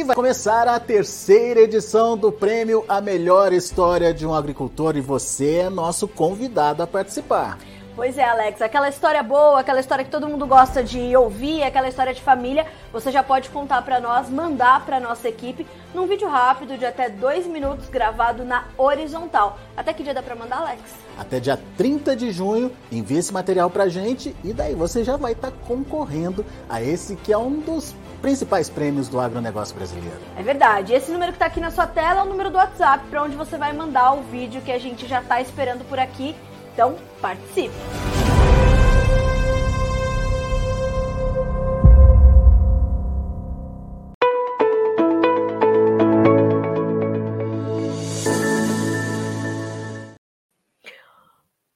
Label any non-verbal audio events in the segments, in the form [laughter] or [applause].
E vai começar a terceira edição do prêmio A Melhor História de um Agricultor e você é nosso convidado a participar. Pois é, Alex, aquela história boa, aquela história que todo mundo gosta de ouvir, aquela história de família, você já pode contar para nós, mandar para nossa equipe num vídeo rápido de até dois minutos gravado na horizontal. Até que dia dá para mandar, Alex? Até dia 30 de junho, envie esse material pra gente e daí você já vai estar tá concorrendo a esse que é um dos principais prêmios do agronegócio brasileiro. É verdade. Esse número que está aqui na sua tela é o número do WhatsApp para onde você vai mandar o vídeo que a gente já está esperando por aqui então, participe!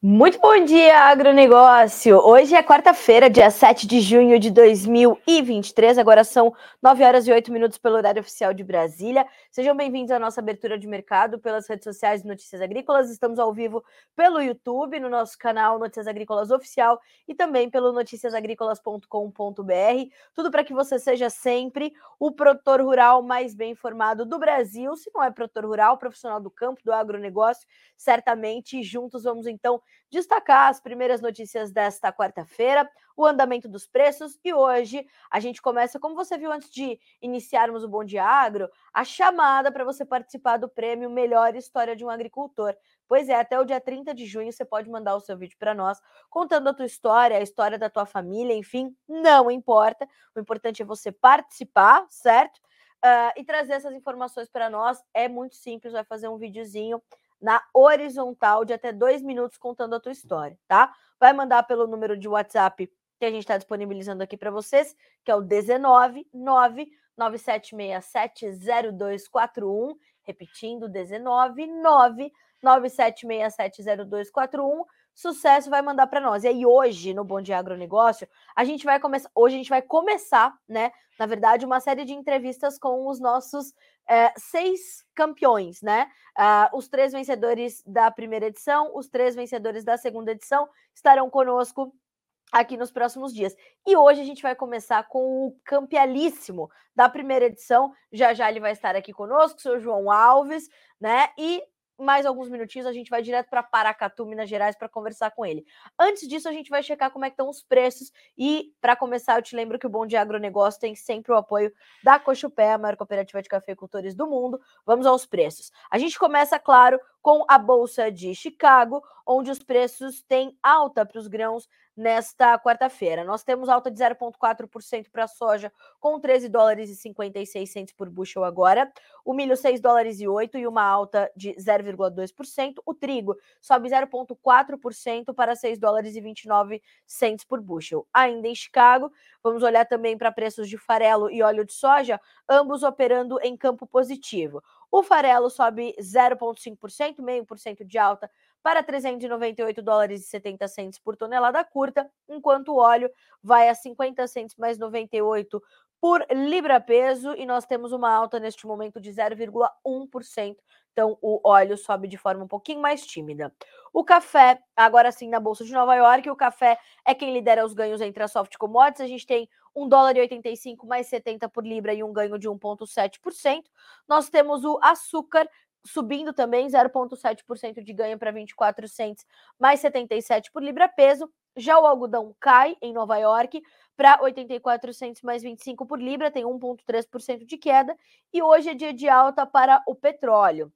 Muito bom dia, agronegócio! Hoje é quarta-feira, dia 7 de junho de 2023. Agora são 9 horas e 8 minutos pelo horário oficial de Brasília. Sejam bem-vindos à nossa abertura de mercado pelas redes sociais de Notícias Agrícolas. Estamos ao vivo pelo YouTube, no nosso canal Notícias Agrícolas Oficial e também pelo noticiasagricolas.com.br. Tudo para que você seja sempre o produtor rural mais bem informado do Brasil. Se não é produtor rural, profissional do campo, do agronegócio, certamente juntos vamos então destacar as primeiras notícias desta quarta-feira, o andamento dos preços e hoje a gente começa, como você viu antes de iniciarmos o Bom Dia Agro, a chamada para você participar do prêmio Melhor História de um Agricultor. Pois é, até o dia 30 de junho você pode mandar o seu vídeo para nós, contando a tua história, a história da tua família, enfim, não importa. O importante é você participar, certo? Uh, e trazer essas informações para nós. É muito simples, vai fazer um videozinho na horizontal de até dois minutos contando a tua história, tá? Vai mandar pelo número de WhatsApp que a gente está disponibilizando aqui para vocês, que é o 19 997670241, repetindo 19 997670241. Sucesso vai mandar para nós. E aí hoje no Bom Dia Agronegócio, a gente vai começar, hoje a gente vai começar, né, na verdade, uma série de entrevistas com os nossos é, seis campeões, né? Uh, os três vencedores da primeira edição, os três vencedores da segunda edição estarão conosco aqui nos próximos dias. E hoje a gente vai começar com o campealíssimo da primeira edição. Já já ele vai estar aqui conosco, senhor João Alves, né? E mais alguns minutinhos, a gente vai direto para Paracatu, Minas Gerais, para conversar com ele. Antes disso, a gente vai checar como é que estão os preços. E, para começar, eu te lembro que o Bom Dia Agronegócio tem sempre o apoio da Cochupé, a maior cooperativa de cafeicultores do mundo. Vamos aos preços. A gente começa, claro, com a Bolsa de Chicago, onde os preços têm alta para os grãos nesta quarta-feira. Nós temos alta de 0,4% para a soja, com 13 dólares e 56 centos por bushel agora. O milho, 6 dólares e 8 e uma alta de 0,2%. O trigo sobe 0,4% para 6 dólares e 29 centos por bushel. Ainda em Chicago, vamos olhar também para preços de farelo e óleo de soja, ambos operando em campo positivo. O farelo sobe 0,5%, meio por cento de alta para 398 dólares e 70 centos por tonelada curta, enquanto o óleo vai a 50 centos mais 98 por libra peso e nós temos uma alta neste momento de 0,1%. Então o óleo sobe de forma um pouquinho mais tímida. O café, agora sim na bolsa de Nova York, o café é quem lidera os ganhos entre as soft commodities. A gente tem 1 dólar e 85 mais 70 por libra e um ganho de 1,7%. Nós temos o açúcar subindo também 0,7% de ganho para 24 cents, mais 77 por libra peso. Já o algodão cai em Nova York para 84 cents mais 25 por libra, tem 1,3% de queda. E hoje é dia de alta para o petróleo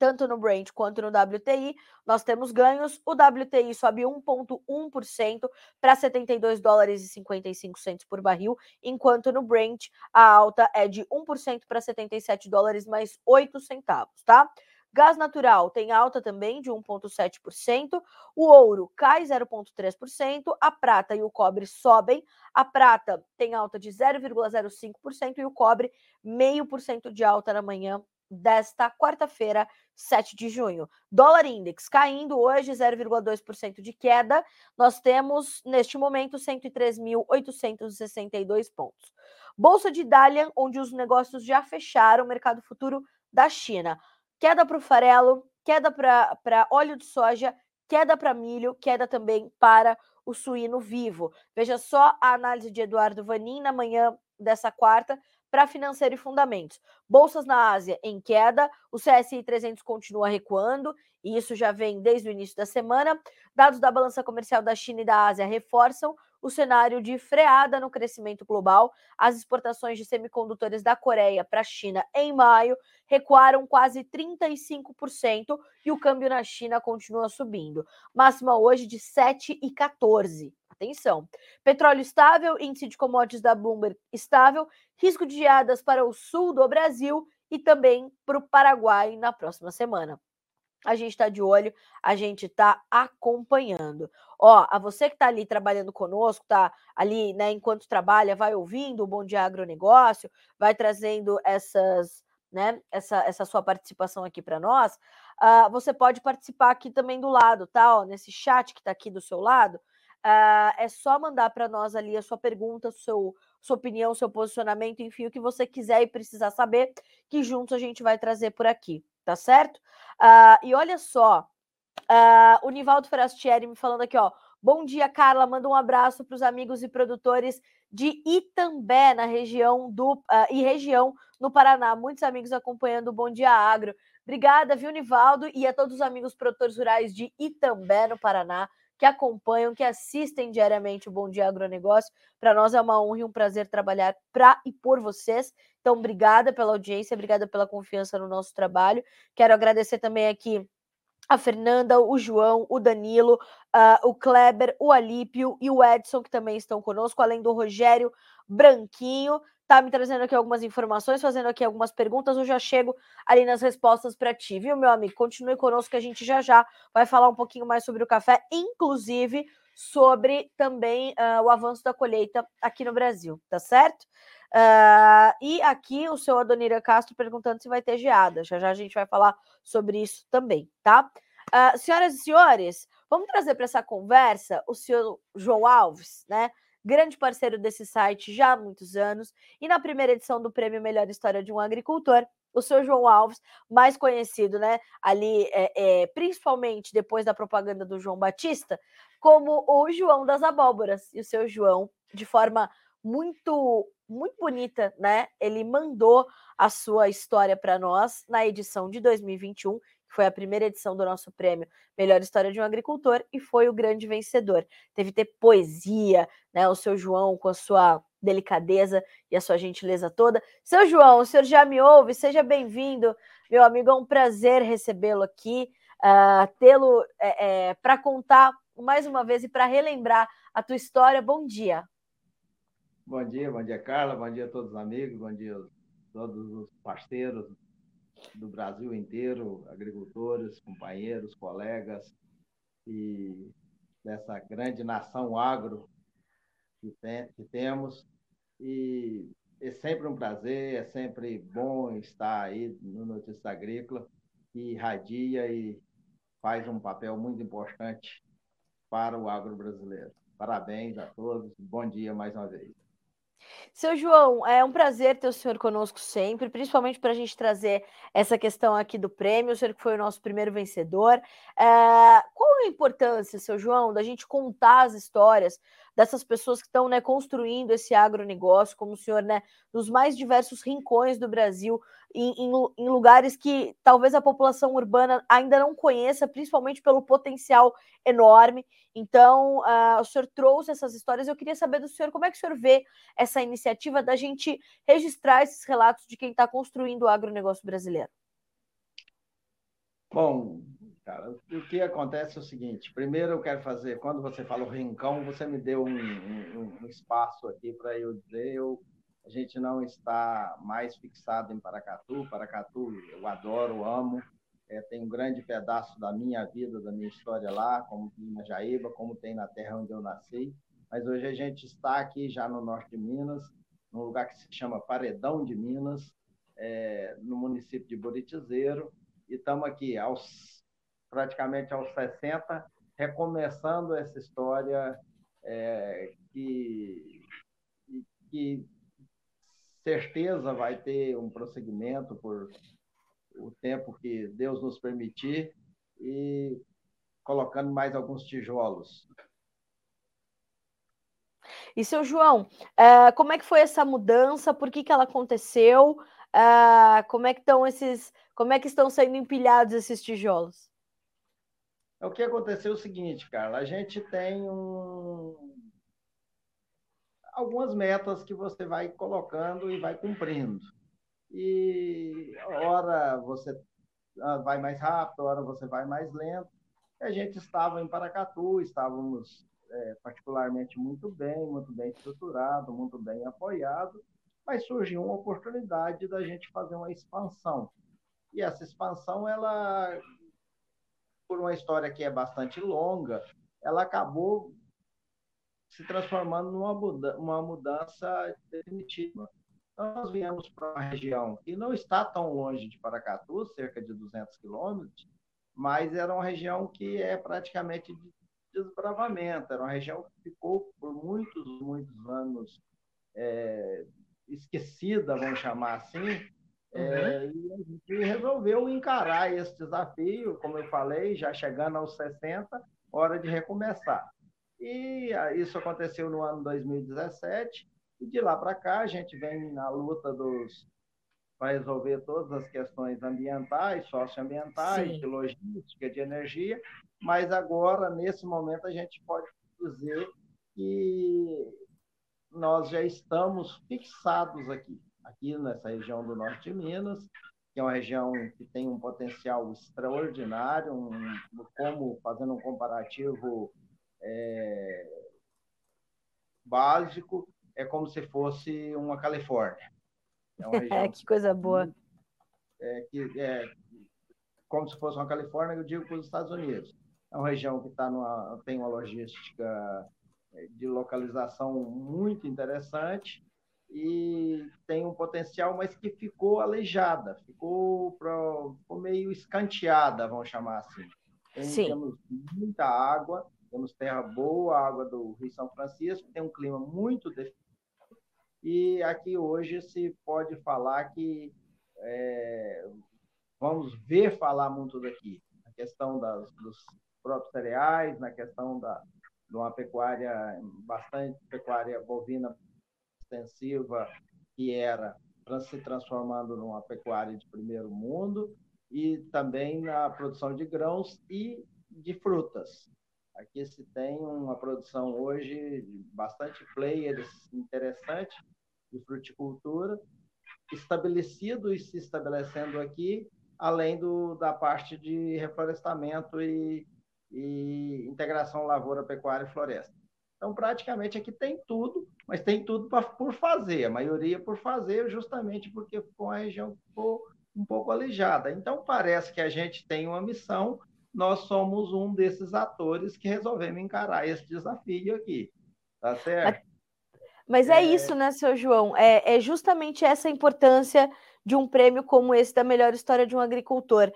tanto no Brent quanto no WTI, nós temos ganhos. O WTI sobe 1,1% para 72 dólares e 55 centos por barril, enquanto no Brent a alta é de 1% para 77 dólares mais 8 centavos, tá? Gás natural tem alta também de 1,7%. O ouro cai 0,3%. A prata e o cobre sobem. A prata tem alta de 0,05% e o cobre, 0,5% de alta na manhã desta quarta-feira, 7 de junho. Dólar index caindo hoje 0,2% de queda. Nós temos neste momento 103.862 pontos. Bolsa de Dalian, onde os negócios já fecharam, mercado futuro da China. Queda para o farelo, queda para óleo de soja, queda para milho, queda também para o suíno vivo. Veja só a análise de Eduardo Vanin na manhã dessa quarta para financeiro e fundamentos. Bolsas na Ásia em queda, o CSI 300 continua recuando, e isso já vem desde o início da semana. Dados da balança comercial da China e da Ásia reforçam o cenário de freada no crescimento global. As exportações de semicondutores da Coreia para a China em maio recuaram quase 35% e o câmbio na China continua subindo. Máxima hoje de 7,14. Atenção. Petróleo estável, índice de commodities da Bloomberg estável, risco de geadas para o sul do Brasil e também para o Paraguai na próxima semana. A gente está de olho, a gente está acompanhando. Ó, a você que está ali trabalhando conosco, tá ali, né, enquanto trabalha, vai ouvindo o Bom Dia Agronegócio, vai trazendo essas, né, essa, essa sua participação aqui para nós. Uh, você pode participar aqui também do lado, tá? Ó, nesse chat que está aqui do seu lado, Uh, é só mandar para nós ali a sua pergunta, seu, sua opinião, seu posicionamento, enfim, o que você quiser e precisar saber, que juntos a gente vai trazer por aqui, tá certo? Uh, e olha só, uh, o Nivaldo Forastieri me falando aqui, ó. Bom dia, Carla. Manda um abraço para os amigos e produtores de Itambé, na região do uh, e região no Paraná. Muitos amigos acompanhando o Bom Dia Agro. Obrigada, viu, Nivaldo, e a todos os amigos produtores rurais de Itambé, no Paraná que acompanham, que assistem diariamente o Bom Dia Agronegócio. Para nós é uma honra e um prazer trabalhar para e por vocês. Então, obrigada pela audiência, obrigada pela confiança no nosso trabalho. Quero agradecer também aqui a Fernanda, o João, o Danilo, uh, o Kleber, o Alípio e o Edson, que também estão conosco, além do Rogério Branquinho tá me trazendo aqui algumas informações, fazendo aqui algumas perguntas. Eu já chego ali nas respostas para ti, viu, meu amigo? Continue conosco que a gente já já vai falar um pouquinho mais sobre o café, inclusive sobre também uh, o avanço da colheita aqui no Brasil, tá certo? Uh, e aqui o seu Adonira Castro perguntando se vai ter geada. Já já a gente vai falar sobre isso também, tá? Uh, senhoras e senhores, vamos trazer para essa conversa o senhor João Alves, né? grande parceiro desse site já há muitos anos, e na primeira edição do Prêmio Melhor História de um Agricultor, o seu João Alves, mais conhecido, né, ali, é, é, principalmente depois da propaganda do João Batista, como o João das Abóboras. E o seu João, de forma muito, muito bonita, né, ele mandou a sua história para nós na edição de 2021 que foi a primeira edição do nosso prêmio Melhor História de um Agricultor e foi o grande vencedor. Teve ter poesia, né? O seu João com a sua delicadeza e a sua gentileza toda. Seu João, o senhor já me ouve? Seja bem-vindo, meu amigo. É um prazer recebê-lo aqui, uh, tê-lo é, é, para contar mais uma vez e para relembrar a tua história. Bom dia. Bom dia, bom dia, Carla. Bom dia a todos os amigos, bom dia a todos os parceiros do Brasil inteiro, agricultores, companheiros, colegas e dessa grande nação agro que, tem, que temos. E é sempre um prazer, é sempre bom estar aí no Notícia Agrícola, que irradia e faz um papel muito importante para o agro brasileiro. Parabéns a todos, bom dia mais uma vez. Seu João, é um prazer ter o senhor conosco sempre, principalmente para a gente trazer essa questão aqui do prêmio, o senhor que foi o nosso primeiro vencedor. É, qual a importância, seu João, da gente contar as histórias dessas pessoas que estão né, construindo esse agronegócio, como o senhor, né, nos mais diversos rincões do Brasil, em, em, em, lugares que talvez a população urbana ainda não conheça, principalmente pelo potencial enorme. Então, uh, o senhor trouxe essas histórias. Eu queria saber do senhor como é que o senhor vê essa iniciativa da gente registrar esses relatos de quem está construindo o agronegócio brasileiro. Bom, cara, o que acontece é o seguinte: primeiro eu quero fazer, quando você falou rincão, você me deu um, um, um espaço aqui para eu dizer, eu a gente não está mais fixado em Paracatu. Paracatu eu adoro, amo. É, tem um grande pedaço da minha vida, da minha história lá, como tem na Jaíba, como tem na terra onde eu nasci. Mas hoje a gente está aqui já no norte de Minas, num lugar que se chama Paredão de Minas, é, no município de Buritizeiro, e estamos aqui aos praticamente aos 60, recomeçando essa história é, que, que certeza vai ter um prosseguimento por o tempo que Deus nos permitir e colocando mais alguns tijolos. E seu João, uh, como é que foi essa mudança? Por que, que ela aconteceu? Uh, como é que estão esses, como é que estão sendo empilhados esses tijolos? É o que aconteceu é o seguinte, Carla, a gente tem um... algumas metas que você vai colocando e vai cumprindo. E hora você ah, vai mais rápido, hora você vai mais lento. A gente estava em Paracatu, estávamos é, particularmente muito bem, muito bem estruturado, muito bem apoiado, mas surgiu uma oportunidade da gente fazer uma expansão. E essa expansão, ela, por uma história que é bastante longa, ela acabou se transformando numa mudança, uma mudança definitiva. Então, nós viemos para uma região que não está tão longe de Paracatu, cerca de 200 quilômetros, mas era uma região que é praticamente de desbravamento. Era uma região que ficou por muitos, muitos anos é, esquecida, vamos chamar assim, é, uhum. e a gente resolveu encarar esse desafio, como eu falei, já chegando aos 60, hora de recomeçar. E ah, isso aconteceu no ano 2017, e de lá para cá a gente vem na luta dos para resolver todas as questões ambientais, socioambientais, Sim. de logística, de energia, mas agora, nesse momento, a gente pode dizer que nós já estamos fixados aqui, aqui nessa região do norte de Minas, que é uma região que tem um potencial extraordinário, um, como fazendo um comparativo é, básico, é como se fosse uma Califórnia. É uma [laughs] região que coisa boa. É, que, é, como se fosse uma Califórnia, eu digo para os Estados Unidos. É uma região que tá numa, tem uma logística é, de localização muito interessante e tem um potencial, mas que ficou aleijada, ficou, pro, ficou meio escanteada, vamos chamar assim. Tem, Sim. Temos muita água, temos terra boa, água do Rio São Francisco, tem um clima muito definido, e aqui hoje se pode falar que é, vamos ver falar muito daqui, a questão das, dos próprios cereais, na questão da, de uma pecuária, bastante pecuária bovina extensiva, que era se transformando numa pecuária de primeiro mundo, e também na produção de grãos e de frutas. Aqui se tem uma produção hoje bastante players interessante de fruticultura, estabelecido e se estabelecendo aqui, além do, da parte de reflorestamento e e integração lavoura, pecuária e floresta. Então, praticamente aqui tem tudo, mas tem tudo pra, por fazer, a maioria por fazer, justamente porque ficou a região ficou um pouco alijada. Então, parece que a gente tem uma missão, nós somos um desses atores que resolvemos encarar esse desafio aqui. Tá certo? Mas é, é isso, né, seu João? É, é justamente essa importância de um prêmio como esse da melhor história de um agricultor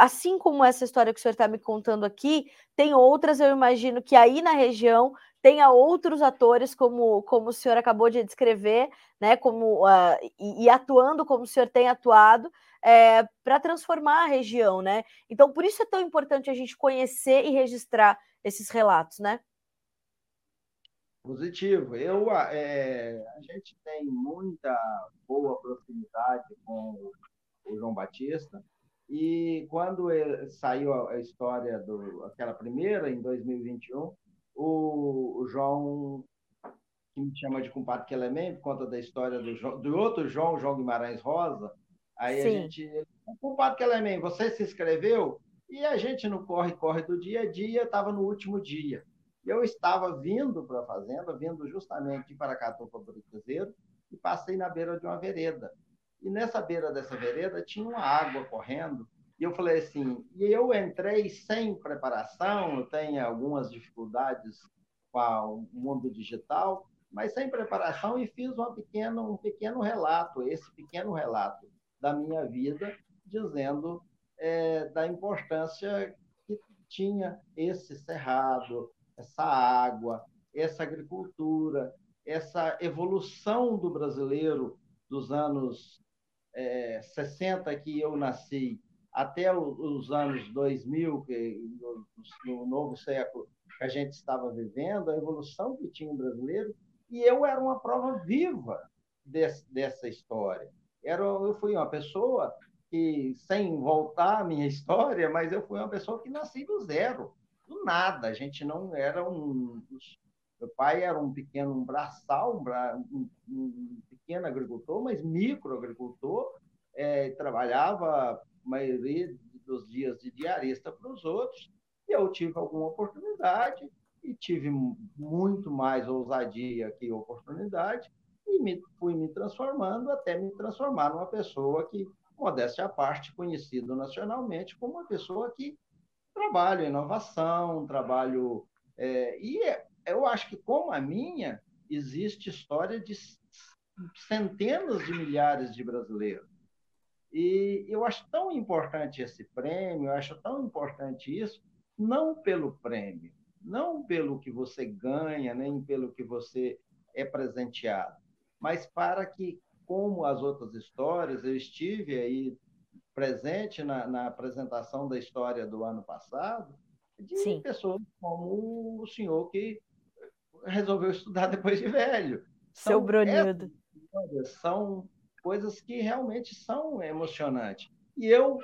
assim como essa história que o senhor está me contando aqui, tem outras, eu imagino que aí na região tenha outros atores, como, como o senhor acabou de descrever, né? Como, uh, e, e, atuando como o senhor tem atuado, é, para transformar a região, né? Então, por isso é tão importante a gente conhecer e registrar esses relatos, né? Positivo. Eu, é, a gente tem muita boa proximidade com o João Batista. E quando saiu a história do aquela primeira em 2021, o, o João que me chama de compadre Kelemem, por conta da história do, do outro João, João Guimarães Rosa, aí Sim. a gente, compadre Kelemem, você se inscreveu? E a gente no corre-corre do dia a dia, estava no último dia. Eu estava vindo para a fazenda, vindo justamente para Paracatu para o Cruzeiro, e passei na beira de uma vereda. E nessa beira dessa vereda tinha uma água correndo. E eu falei assim, e eu entrei sem preparação, tenho algumas dificuldades com o mundo digital, mas sem preparação e fiz uma pequena, um pequeno relato, esse pequeno relato da minha vida, dizendo é, da importância que tinha esse cerrado, essa água, essa agricultura, essa evolução do brasileiro dos anos é, 60 que eu nasci até os anos 2000, que, no, no novo século que a gente estava vivendo, a evolução que tinha o brasileiro E eu era uma prova viva desse, dessa história. Era, eu fui uma pessoa que, sem voltar à minha [laughs] história, mas eu fui uma pessoa que nasci do zero, do nada. A gente não era um. Meu pai era um pequeno um braçal, um, um pequeno agricultor, mas microagricultor, é, trabalhava maioria dos dias de diarista para os outros, e eu tive alguma oportunidade, e tive muito mais ousadia que oportunidade, e me, fui me transformando até me transformar numa pessoa que, modéstia à parte, conhecido nacionalmente como uma pessoa que trabalha inovação, trabalho. É, e é, eu acho que, como a minha, existe história de centenas de milhares de brasileiros. E eu acho tão importante esse prêmio, eu acho tão importante isso, não pelo prêmio, não pelo que você ganha, nem pelo que você é presenteado, mas para que, como as outras histórias, eu estive aí presente na, na apresentação da história do ano passado, de Sim. pessoas como o senhor que resolveu estudar [laughs] depois de velho. Seu Brunildo. São coisas que realmente são emocionantes. E eu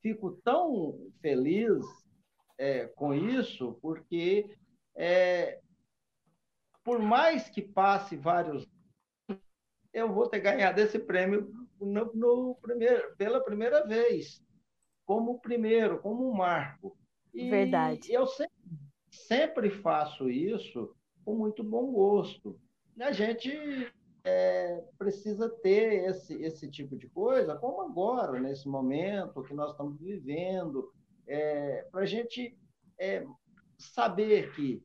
fico tão feliz é, com isso, porque é, por mais que passe vários eu vou ter ganhado esse prêmio no, no primeiro, pela primeira vez, como primeiro, como um marco. E Verdade. Eu sempre, sempre faço isso com muito bom gosto. A gente é, precisa ter esse, esse tipo de coisa, como agora, nesse momento que nós estamos vivendo, é, para a gente é, saber que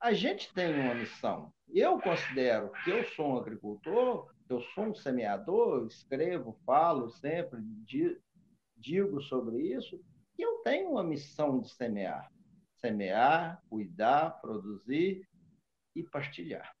a gente tem uma missão. Eu considero que eu sou um agricultor, eu sou um semeador, escrevo, falo sempre, digo sobre isso, e eu tenho uma missão de semear. Semear, cuidar, produzir e partilhar.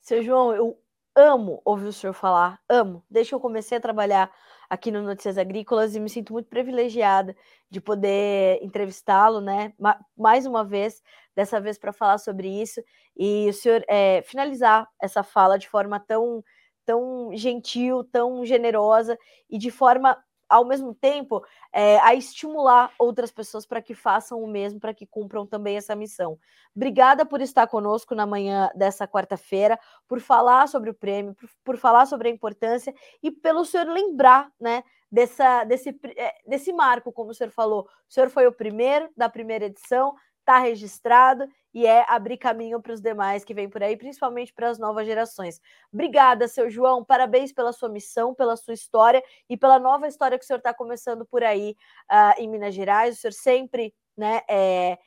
Seu João, eu amo ouvir o senhor falar, amo. Desde que eu comecei a trabalhar aqui no Notícias Agrícolas e me sinto muito privilegiada de poder entrevistá-lo, né? Mais uma vez, dessa vez para falar sobre isso e o senhor é, finalizar essa fala de forma tão tão gentil, tão generosa e de forma ao mesmo tempo, é, a estimular outras pessoas para que façam o mesmo, para que cumpram também essa missão. Obrigada por estar conosco na manhã dessa quarta-feira, por falar sobre o prêmio, por, por, falar sobre a importância e pelo senhor lembrar, né, dessa, desse, é, desse marco, como o senhor falou. O senhor foi o primeiro da primeira edição, está registrado e é abrir caminho para os demais que vêm por aí, principalmente para as novas gerações. Obrigada, seu João, parabéns pela sua missão, pela sua história e pela nova história que o senhor está começando por aí uh, em Minas Gerais. O senhor sempre, né, é,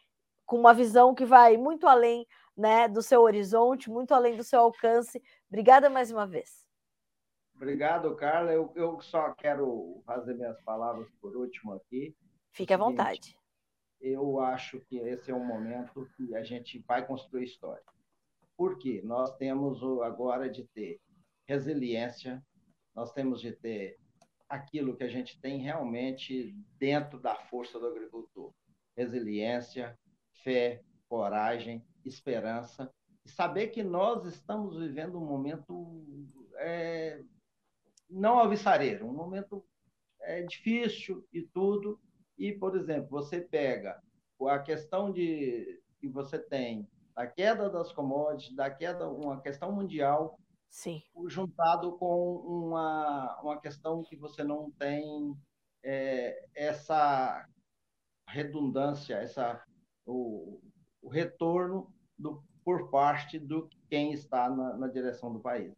com uma visão que vai muito além, né, do seu horizonte, muito além do seu alcance. Obrigada mais uma vez. Obrigado, Carla. Eu, eu só quero fazer minhas palavras por último aqui. Fique à vontade eu acho que esse é um momento que a gente vai construir história. Por quê? Nós temos agora de ter resiliência, nós temos de ter aquilo que a gente tem realmente dentro da força do agricultor: resiliência, fé, coragem, esperança, e saber que nós estamos vivendo um momento é, não alvissareiro, um momento é, difícil e tudo, e, por exemplo, você pega a questão de que você tem a queda das commodities, da queda, uma questão mundial, Sim. juntado com uma, uma questão que você não tem é, essa redundância, essa, o, o retorno do, por parte do quem está na, na direção do país.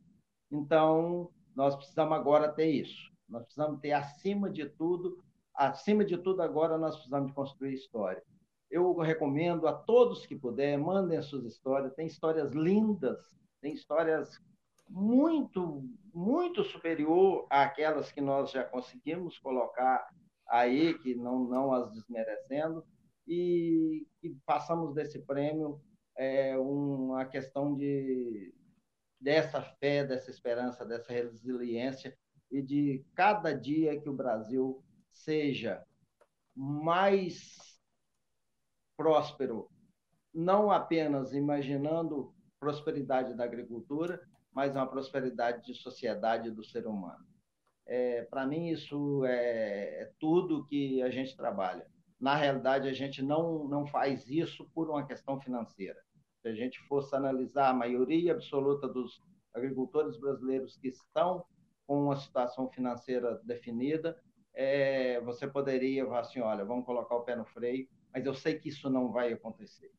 Então, nós precisamos agora ter isso. Nós precisamos ter, acima de tudo, acima de tudo, agora nós precisamos de construir história. Eu recomendo a todos que puderem, mandem as suas histórias. Tem histórias lindas, tem histórias muito, muito superior àquelas que nós já conseguimos colocar aí, que não, não as desmerecendo, e que passamos desse prêmio é, uma questão de dessa fé, dessa esperança, dessa resiliência e de cada dia que o Brasil seja mais próspero, não apenas imaginando prosperidade da agricultura, mas uma prosperidade de sociedade do ser humano. É, Para mim, isso é, é tudo que a gente trabalha. Na realidade, a gente não, não faz isso por uma questão financeira. Se a gente fosse analisar a maioria absoluta dos agricultores brasileiros que estão com uma situação financeira definida, é, você poderia falar assim, olha, vamos colocar o pé no freio, mas eu sei que isso não vai acontecer.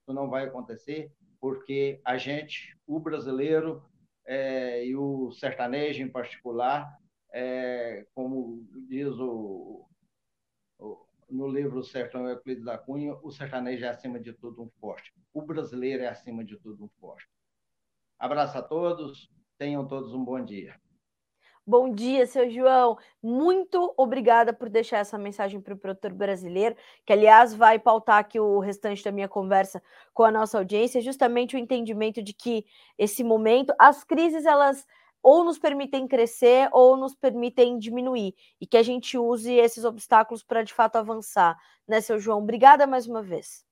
Isso não vai acontecer porque a gente, o brasileiro é, e o sertanejo em particular, é, como diz o, o, no livro Sertão Euclides da Cunha, o sertanejo é acima de tudo um forte. O brasileiro é acima de tudo um forte. Abraço a todos, tenham todos um bom dia. Bom dia, seu João. Muito obrigada por deixar essa mensagem para o produtor brasileiro, que aliás vai pautar aqui o restante da minha conversa com a nossa audiência, justamente o entendimento de que esse momento, as crises elas ou nos permitem crescer ou nos permitem diminuir e que a gente use esses obstáculos para de fato avançar, né, seu João? Obrigada mais uma vez.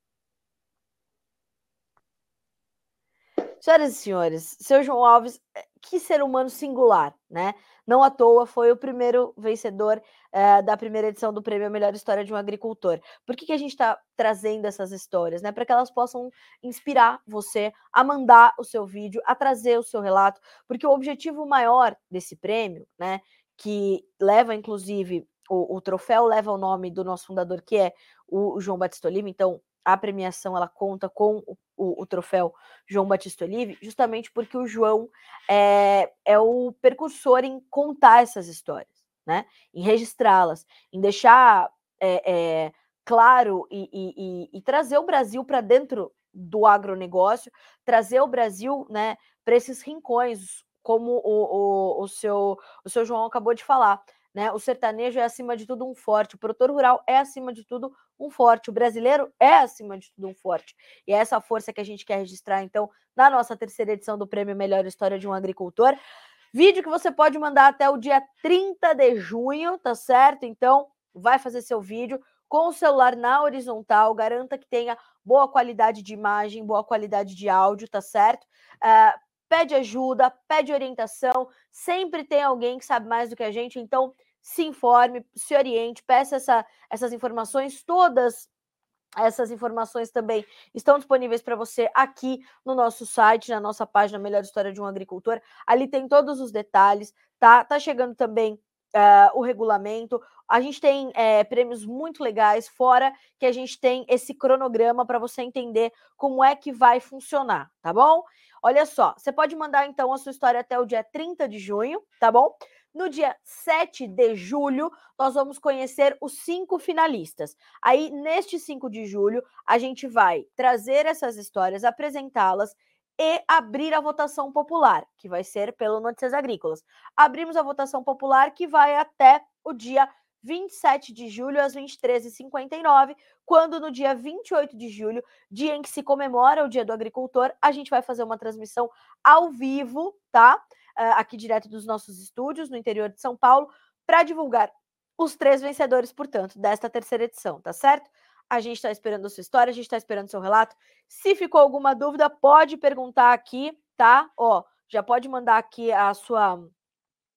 Senhoras e senhores, seu João Alves, eh, que ser humano singular, né? Não à toa foi o primeiro vencedor eh, da primeira edição do prêmio Melhor História de um Agricultor. Por que, que a gente está trazendo essas histórias, né? Para que elas possam inspirar você a mandar o seu vídeo, a trazer o seu relato, porque o objetivo maior desse prêmio, né? Que leva, inclusive, o, o troféu leva o nome do nosso fundador, que é o, o João Batista Oliva, então a premiação ela conta com o, o, troféu João Batista Olive, justamente porque o João é, é o percursor em contar essas histórias, né? Em registrá-las, em deixar é, é, claro e, e, e, trazer o Brasil para dentro do agronegócio, trazer o Brasil, né, para esses rincões, como o, o, o, seu, o seu João acabou de falar. Né? O sertanejo é acima de tudo um forte, o produtor rural é acima de tudo um forte, o brasileiro é acima de tudo um forte. E é essa força que a gente quer registrar, então, na nossa terceira edição do Prêmio Melhor História de um Agricultor. Vídeo que você pode mandar até o dia 30 de junho, tá certo? Então, vai fazer seu vídeo com o celular na horizontal, garanta que tenha boa qualidade de imagem, boa qualidade de áudio, tá certo? Uh, pede ajuda, pede orientação, sempre tem alguém que sabe mais do que a gente, então se informe, se oriente, peça essa, essas informações, todas essas informações também estão disponíveis para você aqui no nosso site, na nossa página Melhor História de um Agricultor. Ali tem todos os detalhes, tá? Tá chegando também uh, o regulamento. A gente tem é, prêmios muito legais, fora que a gente tem esse cronograma para você entender como é que vai funcionar, tá bom? Olha só, você pode mandar então a sua história até o dia 30 de junho, tá bom? No dia 7 de julho, nós vamos conhecer os cinco finalistas. Aí, neste 5 de julho, a gente vai trazer essas histórias, apresentá-las e abrir a votação popular, que vai ser pelo Notícias Agrícolas. Abrimos a votação popular que vai até o dia 27 de julho, às 23h59, quando no dia 28 de julho, dia em que se comemora o Dia do Agricultor, a gente vai fazer uma transmissão ao vivo, tá? Uh, aqui direto dos nossos estúdios, no interior de São Paulo, para divulgar os três vencedores, portanto, desta terceira edição, tá certo? A gente está esperando a sua história, a gente está esperando o seu relato. Se ficou alguma dúvida, pode perguntar aqui, tá? Ó, já pode mandar aqui a sua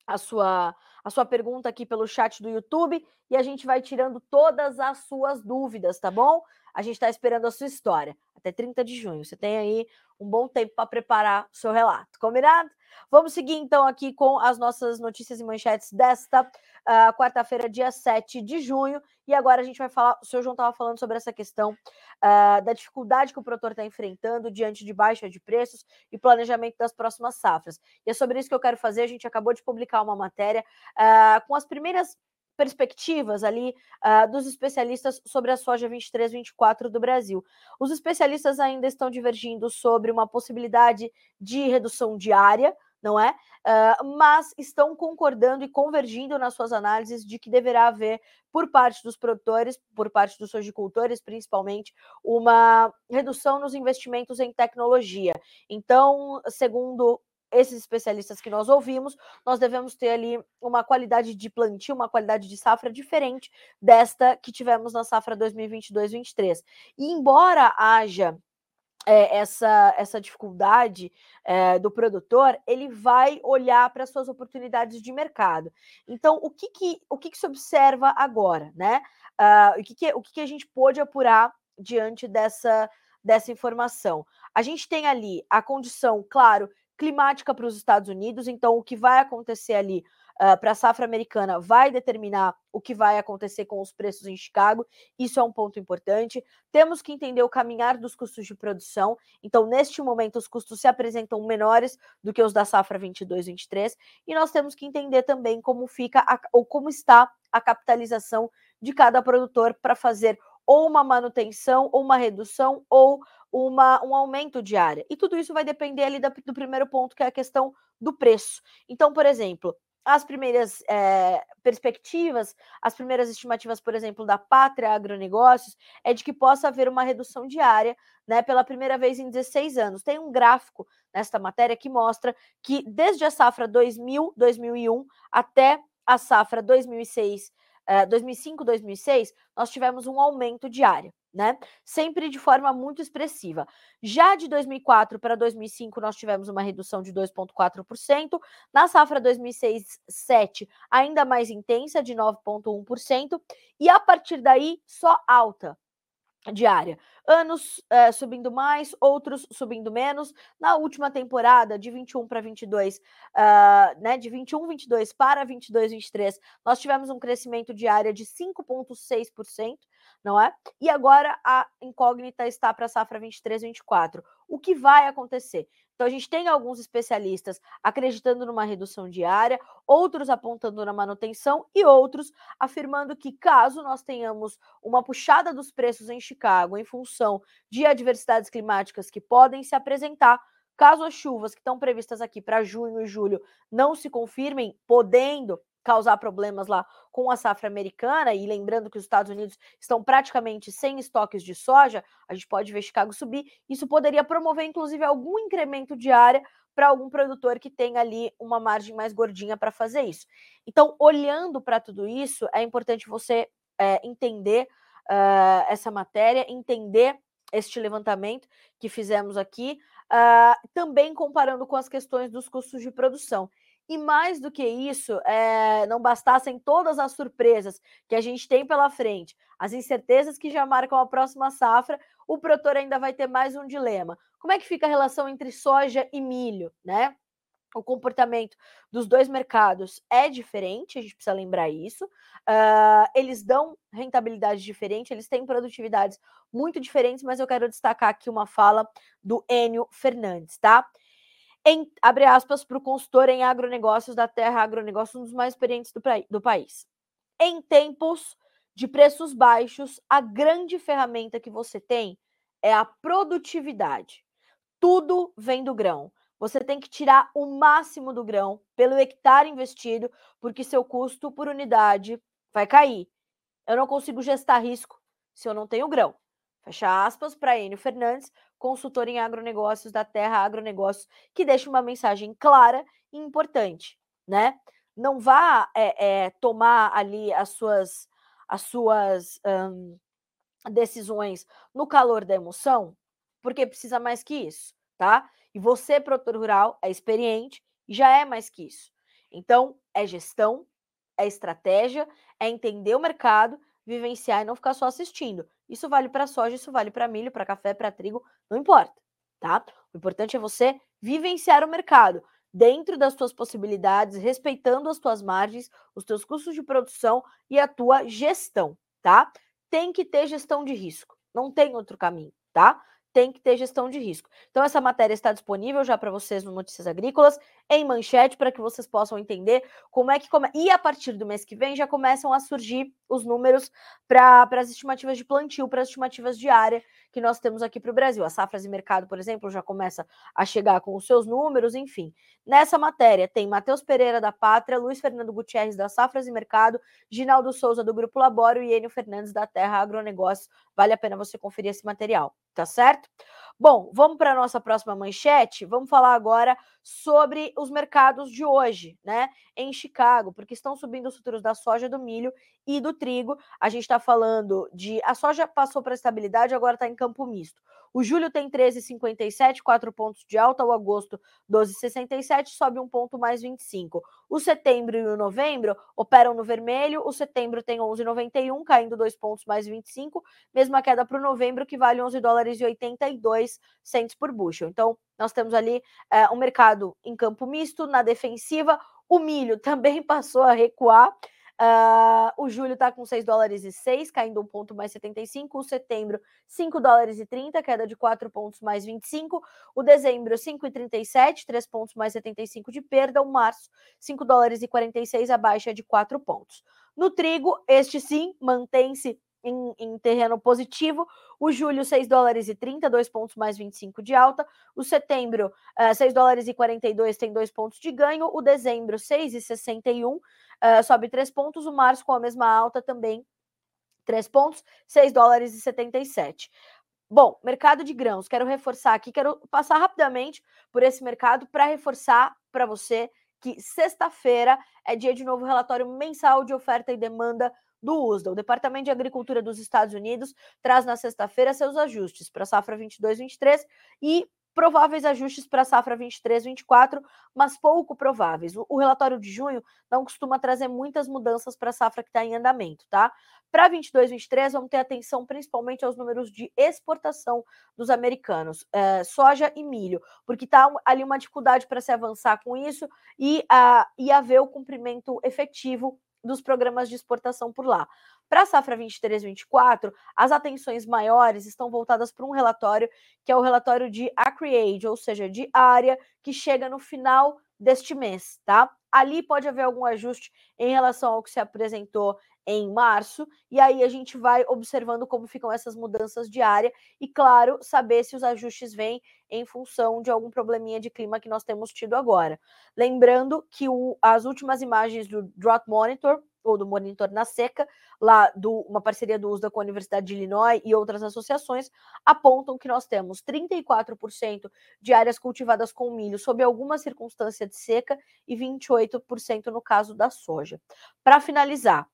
a sua a sua pergunta aqui pelo chat do YouTube e a gente vai tirando todas as suas dúvidas, tá bom? A gente está esperando a sua história até 30 de junho. Você tem aí um bom tempo para preparar o seu relato, combinado? Vamos seguir então aqui com as nossas notícias e manchetes desta uh, quarta-feira, dia 7 de junho. E agora a gente vai falar. O senhor João estava falando sobre essa questão uh, da dificuldade que o produtor está enfrentando diante de baixa de preços e planejamento das próximas safras. E é sobre isso que eu quero fazer. A gente acabou de publicar uma matéria uh, com as primeiras perspectivas ali uh, dos especialistas sobre a soja 23-24 do Brasil. Os especialistas ainda estão divergindo sobre uma possibilidade de redução diária, não é? Uh, mas estão concordando e convergindo nas suas análises de que deverá haver, por parte dos produtores, por parte dos sojicultores principalmente, uma redução nos investimentos em tecnologia. Então, segundo esses especialistas que nós ouvimos, nós devemos ter ali uma qualidade de plantio, uma qualidade de safra diferente desta que tivemos na safra 2022-23. E embora haja é, essa, essa dificuldade é, do produtor, ele vai olhar para as suas oportunidades de mercado. Então, o que, que, o que, que se observa agora, né? Uh, o que, que, o que, que a gente pôde apurar diante dessa, dessa informação? A gente tem ali a condição, claro, climática para os Estados Unidos, então o que vai acontecer ali uh, para a safra americana vai determinar o que vai acontecer com os preços em Chicago. Isso é um ponto importante. Temos que entender o caminhar dos custos de produção. Então, neste momento, os custos se apresentam menores do que os da safra 22-23, e nós temos que entender também como fica a, ou como está a capitalização de cada produtor para fazer ou uma manutenção, ou uma redução, ou uma, um aumento de área. E tudo isso vai depender ali da, do primeiro ponto, que é a questão do preço. Então, por exemplo, as primeiras é, perspectivas, as primeiras estimativas, por exemplo, da Pátria Agronegócios, é de que possa haver uma redução diária né, pela primeira vez em 16 anos. Tem um gráfico nesta matéria que mostra que desde a safra 2000, 2001 até a safra 2006, 2005, 2006, nós tivemos um aumento diário né? Sempre de forma muito expressiva. Já de 2004 para 2005, nós tivemos uma redução de 2,4%. Na safra 2006-7, ainda mais intensa, de 9,1%. E a partir daí, só alta diária. Anos é, subindo mais, outros subindo menos. Na última temporada, de 21 para 22, uh, né, de 21, 22 para 22, 23, nós tivemos um crescimento diário de 5,6%, não é? E agora a incógnita está para a safra 23, 24. O que vai acontecer? Então, a gente tem alguns especialistas acreditando numa redução diária, outros apontando na manutenção e outros afirmando que, caso nós tenhamos uma puxada dos preços em Chicago em função de adversidades climáticas que podem se apresentar, caso as chuvas que estão previstas aqui para junho e julho não se confirmem, podendo causar problemas lá com a safra americana, e lembrando que os Estados Unidos estão praticamente sem estoques de soja, a gente pode ver Chicago subir, isso poderia promover inclusive algum incremento de área para algum produtor que tem ali uma margem mais gordinha para fazer isso. Então, olhando para tudo isso, é importante você é, entender uh, essa matéria, entender este levantamento que fizemos aqui, uh, também comparando com as questões dos custos de produção. E mais do que isso, é, não bastassem todas as surpresas que a gente tem pela frente, as incertezas que já marcam a próxima safra, o produtor ainda vai ter mais um dilema. Como é que fica a relação entre soja e milho, né? O comportamento dos dois mercados é diferente, a gente precisa lembrar isso. Uh, eles dão rentabilidade diferente, eles têm produtividades muito diferentes, mas eu quero destacar aqui uma fala do Enio Fernandes, tá? Em, abre aspas, para o consultor em agronegócios da Terra Agronegócios, um dos mais experientes do, do país. Em tempos de preços baixos, a grande ferramenta que você tem é a produtividade. Tudo vem do grão. Você tem que tirar o máximo do grão pelo hectare investido, porque seu custo por unidade vai cair. Eu não consigo gestar risco se eu não tenho grão. Fecha aspas para Enio Fernandes, consultor em agronegócios da Terra Agronegócios, que deixa uma mensagem clara e importante, né? Não vá é, é, tomar ali as suas, as suas decisões no calor da emoção, porque precisa mais que isso, tá? E você, produtor rural, é experiente e já é mais que isso. Então, é gestão, é estratégia, é entender o mercado, vivenciar e não ficar só assistindo. Isso vale para soja, isso vale para milho, para café, para trigo, não importa, tá? O importante é você vivenciar o mercado dentro das tuas possibilidades, respeitando as tuas margens, os teus custos de produção e a tua gestão, tá? Tem que ter gestão de risco, não tem outro caminho, tá? Tem que ter gestão de risco. Então, essa matéria está disponível já para vocês no Notícias Agrícolas, em manchete, para que vocês possam entender como é que. Come... E a partir do mês que vem já começam a surgir os números para as estimativas de plantio, para as estimativas de área que nós temos aqui para o Brasil. A Safras e Mercado, por exemplo, já começa a chegar com os seus números, enfim. Nessa matéria tem Matheus Pereira da Pátria, Luiz Fernando Gutierrez da Safras e Mercado, Ginaldo Souza do Grupo Laboro e Enio Fernandes da Terra Agronegócios. Vale a pena você conferir esse material, tá certo? Bom, vamos para a nossa próxima manchete. Vamos falar agora sobre os mercados de hoje, né? Em Chicago, porque estão subindo os futuros da soja, do milho e do trigo. A gente está falando de. A soja passou para estabilidade, agora está em campo misto. O julho tem 13,57, 4 pontos de alta. O agosto, 12,67, sobe um ponto mais 25. O setembro e o novembro operam no vermelho. O setembro tem 11,91, caindo 2 pontos mais 25. Mesma queda para o novembro, que vale 11 dólares e 82 centos por bushel. Então, nós temos ali é, um mercado em campo misto, na defensiva. O milho [laughs] também passou a recuar. Uh, o julho está com 6 dólares e 6, caindo um ponto mais 75. O setembro, 5 dólares e 30, queda de 4 pontos mais 25. O dezembro, 5,37, 3 pontos mais 75 de perda. O março, 5 dólares e 46, a baixa de 4 pontos. No trigo, este sim mantém-se em, em, terreno positivo. O julho, 6 dólares e 30, 2 pontos mais 25 de alta. O setembro, uh, eh, 6 dólares e 42, tem 2 pontos de ganho. O dezembro, 6,61, uh, sobe 3 pontos. O março, com a mesma alta, também 3 pontos, 6 dólares e 77. Bom, mercado de grãos, quero reforçar aqui, quero passar rapidamente por esse mercado para reforçar para você que sexta-feira é dia de novo relatório mensal de oferta e demanda do USDA. O Departamento de Agricultura dos Estados Unidos traz na sexta-feira seus ajustes para a safra 22-23 e prováveis ajustes para a safra 23-24, mas pouco prováveis. O, relatório de junho não costuma trazer muitas mudanças para a safra que está em andamento, tá? Para 22-23, vamos ter atenção principalmente aos números de exportação dos americanos, é, soja e milho, porque está ali uma dificuldade para se avançar com isso e, a, e haver o cumprimento efetivo dos programas de exportação por lá. Para a safra 23-24, as atenções maiores estão voltadas para um relatório que é o relatório de Acreage, ou seja, de área, que chega no final deste mês, tá? Ali pode haver algum ajuste em relação ao que se apresentou em março, e aí a gente vai observando como ficam essas mudanças de área e, claro, saber se os ajustes vêm em função de algum probleminha de clima que nós temos tido agora. Lembrando que o, as últimas imagens do Drought Monitor, ou do Monitor na Seca, lá do uma parceria do USDA com a Universidade de Illinois e outras associações, apontam que nós temos 34% de áreas cultivadas com milho sob alguma circunstância de seca e 28% no caso da soja. Para finalizar,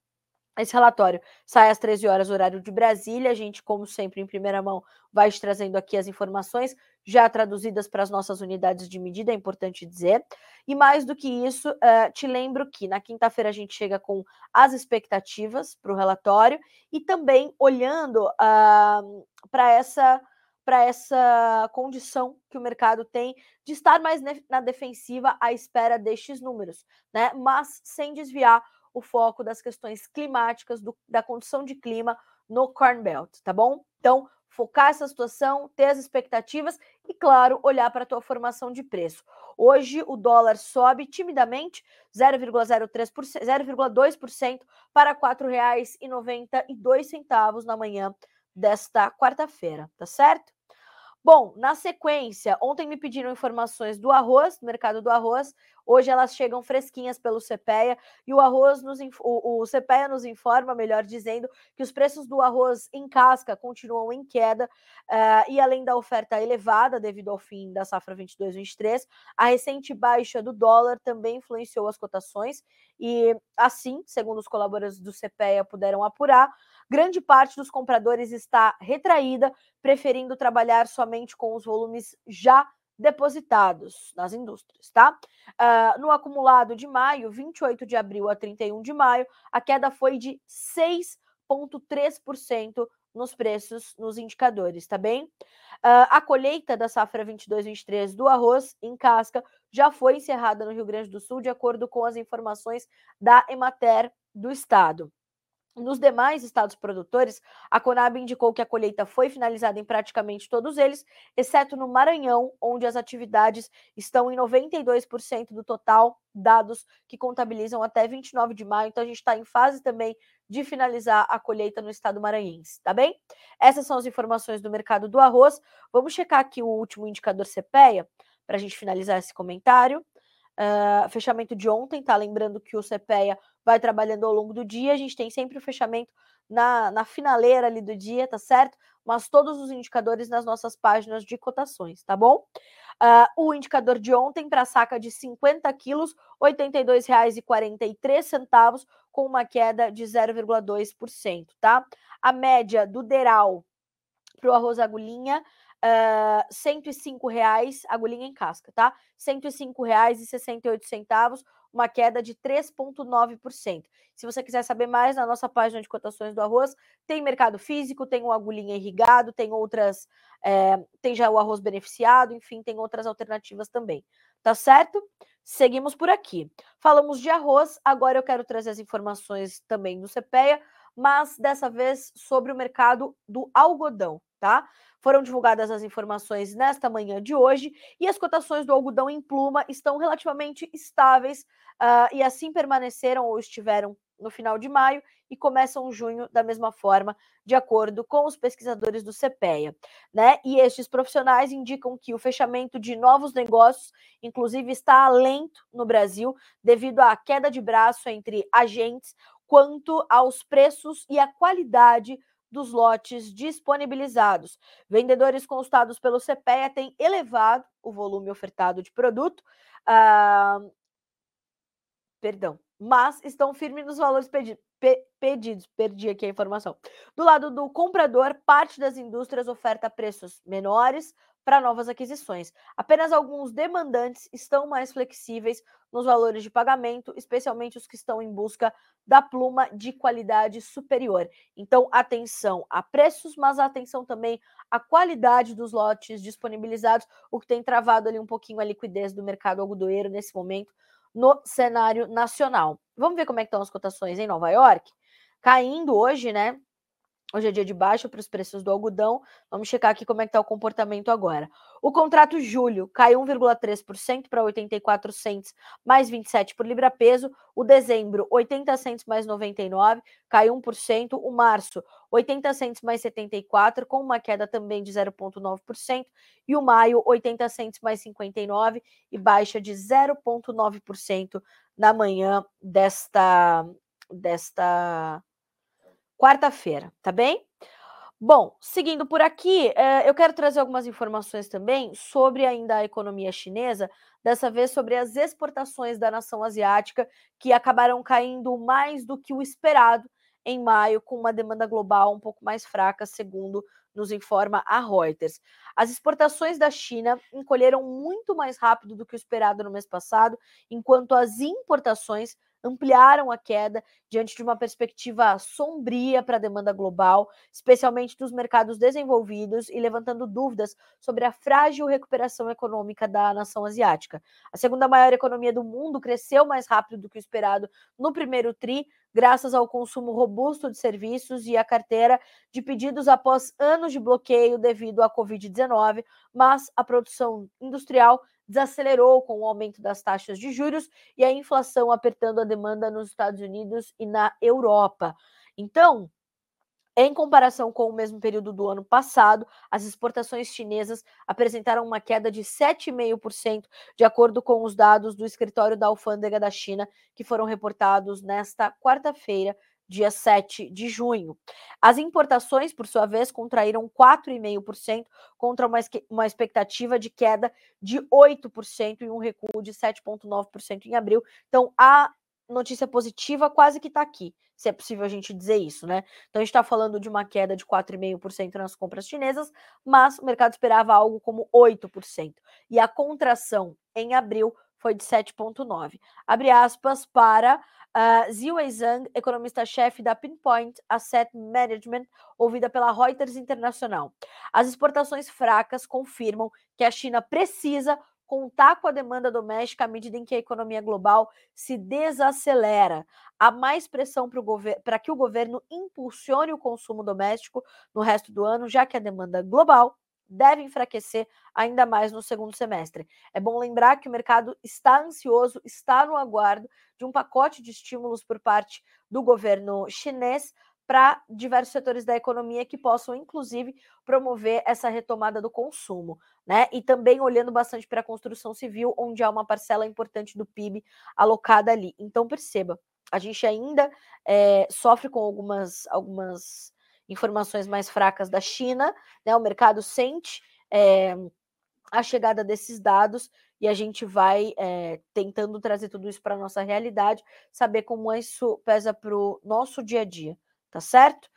esse relatório sai às 13 horas, horário de Brasília. A gente, como sempre, em primeira mão, vai te trazendo aqui as informações já traduzidas para as nossas unidades de medida, é importante dizer. E mais do que isso, uh, te lembro que na quinta-feira a gente chega com as expectativas para o relatório e também olhando uh, para essa para essa condição que o mercado tem de estar mais na defensiva à espera destes números, né? Mas sem desviar o foco das questões climáticas, do, da condição de clima no Corn Belt, tá bom? Então, focar essa situação, ter as expectativas e, claro, olhar para a tua formação de preço. Hoje o dólar sobe timidamente 0,03%, 0,2% para R$ 4,92 na manhã desta quarta-feira, tá certo? Bom, na sequência, ontem me pediram informações do arroz, do mercado do arroz. Hoje elas chegam fresquinhas pelo CPEA e o arroz nos o, o CPEA nos informa, melhor dizendo, que os preços do arroz em casca continuam em queda uh, e além da oferta elevada devido ao fim da safra 22/23, a recente baixa do dólar também influenciou as cotações e assim, segundo os colaboradores do CPEA puderam apurar, grande parte dos compradores está retraída, preferindo trabalhar somente com os volumes já depositados nas indústrias, tá? Uh, no acumulado de maio, 28 de abril a 31 de maio, a queda foi de 6,3% nos preços, nos indicadores, tá bem? Uh, a colheita da safra 22-23 do arroz em casca já foi encerrada no Rio Grande do Sul, de acordo com as informações da Emater do estado. Nos demais estados produtores, a Conab indicou que a colheita foi finalizada em praticamente todos eles, exceto no Maranhão, onde as atividades estão em 92% do total, dados que contabilizam até 29 de maio. Então, a gente está em fase também de finalizar a colheita no estado maranhense, tá bem? Essas são as informações do mercado do arroz. Vamos checar aqui o último indicador CPEA para a gente finalizar esse comentário. Uh, fechamento de ontem, tá? Lembrando que o CPEA vai trabalhando ao longo do dia, a gente tem sempre o fechamento na, na finaleira ali do dia, tá certo? Mas todos os indicadores nas nossas páginas de cotações, tá bom? Uh, o indicador de ontem para saca de 50 quilos, R$ 82,43, com uma queda de 0,2%, tá? A média do Deral para o arroz agulhinha uh, 105 reais, agulhinha em casca, tá? 105 reais e 68 centavos, uma queda de 3,9%. Se você quiser saber mais, na nossa página de cotações do arroz, tem mercado físico, tem o agulhinha irrigado, tem outras, é, tem já o arroz beneficiado, enfim, tem outras alternativas também. Tá certo? Seguimos por aqui. Falamos de arroz, agora eu quero trazer as informações também do CPEA, mas dessa vez sobre o mercado do algodão, tá? Foram divulgadas as informações nesta manhã de hoje e as cotações do algodão em pluma estão relativamente estáveis uh, e assim permaneceram ou estiveram no final de maio e começam junho da mesma forma, de acordo com os pesquisadores do CPEA. Né? E estes profissionais indicam que o fechamento de novos negócios, inclusive, está lento no Brasil devido à queda de braço entre agentes quanto aos preços e a qualidade dos lotes disponibilizados. Vendedores consultados pelo CPEA têm elevado o volume ofertado de produto, uh, perdão, mas estão firmes nos valores pedidos. Pe pedidos, perdi aqui a informação. Do lado do comprador, parte das indústrias oferta preços menores, para novas aquisições. Apenas alguns demandantes estão mais flexíveis nos valores de pagamento, especialmente os que estão em busca da pluma de qualidade superior. Então, atenção a preços, mas atenção também à qualidade dos lotes disponibilizados, o que tem travado ali um pouquinho a liquidez do mercado algodoeiro nesse momento no cenário nacional. Vamos ver como é que estão as cotações em Nova York? Caindo hoje, né? Hoje é dia de baixa para os preços do algodão. Vamos checar aqui como é que está o comportamento agora. O contrato julho caiu 1,3% para 84 cents mais 27 por libra peso. O dezembro, 80 cents mais 99, caiu 1%. O março, 80 cents mais 74, com uma queda também de 0,9%. E o maio, 80 cents mais 59 e baixa de 0,9% na manhã desta desta quarta-feira, tá bem? Bom, seguindo por aqui, eh, eu quero trazer algumas informações também sobre ainda a economia chinesa, dessa vez sobre as exportações da nação asiática, que acabaram caindo mais do que o esperado em maio, com uma demanda global um pouco mais fraca, segundo nos informa a Reuters. As exportações da China encolheram muito mais rápido do que o esperado no mês passado, enquanto as importações ampliaram a queda diante de uma perspectiva sombria para a demanda global, especialmente dos mercados desenvolvidos e levantando dúvidas sobre a frágil recuperação econômica da nação asiática. A segunda maior economia do mundo cresceu mais rápido do que o esperado no primeiro tri, graças ao consumo robusto de serviços e à carteira de pedidos após anos de bloqueio devido à Covid-19, mas a produção industrial desacelerou com o aumento das taxas de juros e a inflação apertando a demanda nos Estados Unidos e na Europa. Então, em comparação com o mesmo período do ano passado, as exportações chinesas apresentaram uma queda de 7,5%, de acordo com os dados do escritório da alfândega da China, que foram reportados nesta quarta-feira, dia 7 de junho. As importações, por sua vez, contraíram 4,5% contra uma, uma expectativa de queda de 8% e um recuo de 7,9% em abril. Então, a notícia positiva quase que está aqui, se é possível a gente dizer isso, né? Então, a gente está falando de uma queda de 4,5% nas compras chinesas, mas o mercado esperava algo como 8%. E a contração em abril foi de 7,9%. Abre aspas para Uh, Ziwei Zhang, economista-chefe da Pinpoint Asset Management, ouvida pela Reuters Internacional. As exportações fracas confirmam que a China precisa contar com a demanda doméstica à medida em que a economia global se desacelera. Há mais pressão para que o governo impulsione o consumo doméstico no resto do ano, já que a demanda global deve enfraquecer ainda mais no segundo semestre. É bom lembrar que o mercado está ansioso, está no aguardo de um pacote de estímulos por parte do governo chinês para diversos setores da economia que possam, inclusive, promover essa retomada do consumo, né? E também olhando bastante para a construção civil, onde há uma parcela importante do PIB alocada ali. Então, perceba, a gente ainda é, sofre com algumas, algumas informações mais fracas da China, né? O mercado sente é, a chegada desses dados e a gente vai é, tentando trazer tudo isso para a nossa realidade, saber como isso pesa para o nosso dia a dia, tá certo?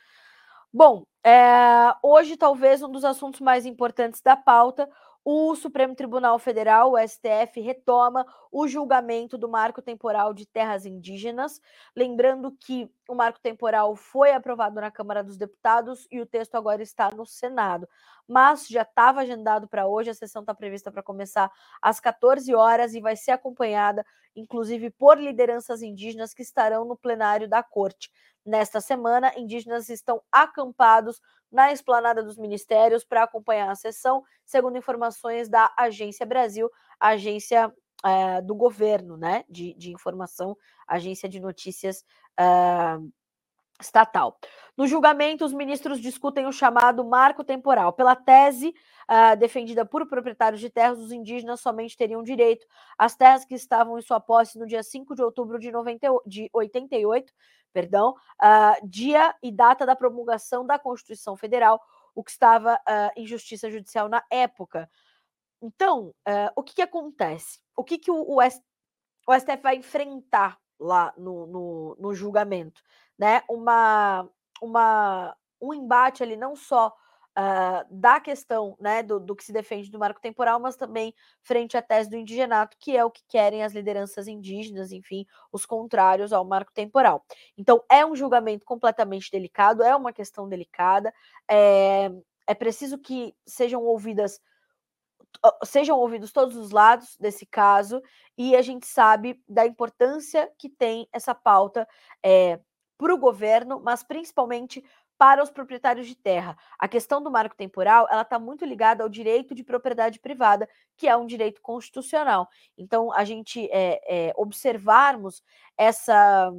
Bom, é, hoje talvez um dos assuntos mais importantes da pauta o Supremo Tribunal Federal, o STF, retoma o julgamento do marco temporal de terras indígenas. Lembrando que o marco temporal foi aprovado na Câmara dos Deputados e o texto agora está no Senado. Mas já estava agendado para hoje, a sessão está prevista para começar às 14 horas e vai ser acompanhada, inclusive, por lideranças indígenas que estarão no plenário da Corte. Nesta semana, indígenas estão acampados na esplanada dos ministérios para acompanhar a sessão, segundo informações da Agência Brasil, agência é, do governo, né, de, de, informação, agência de notícias é, estatal. No julgamento, os ministros discutem o chamado marco temporal. Pela tese uh, defendida por proprietários de terras, os indígenas somente teriam direito às terras que estavam em sua posse no dia 5 de outubro de, 90, de 88, perdão, uh, dia e data da promulgação da Constituição Federal, o que estava uh, em justiça judicial na época. Então, o que, que, acontece? O que, que o, o STF vai enfrentar lá no, no, no julgamento? né, uma, uma, um embate ali não só uh, da questão né, do, do, que se defende do marco temporal, mas também frente à tese do indigenato, que é o que querem as lideranças indígenas, enfim, os contrários ao marco temporal. Então, é um julgamento completamente delicado, é uma questão delicada, é, é preciso que sejam ouvidas sejam ouvidos todos os lados desse caso e a gente sabe da importância que tem essa pauta é, para o governo, mas principalmente para os proprietários de terra. A questão do marco temporal, ela está muito ligada ao direito de propriedade privada, que é um direito constitucional. Então, a gente é, é, observarmos essa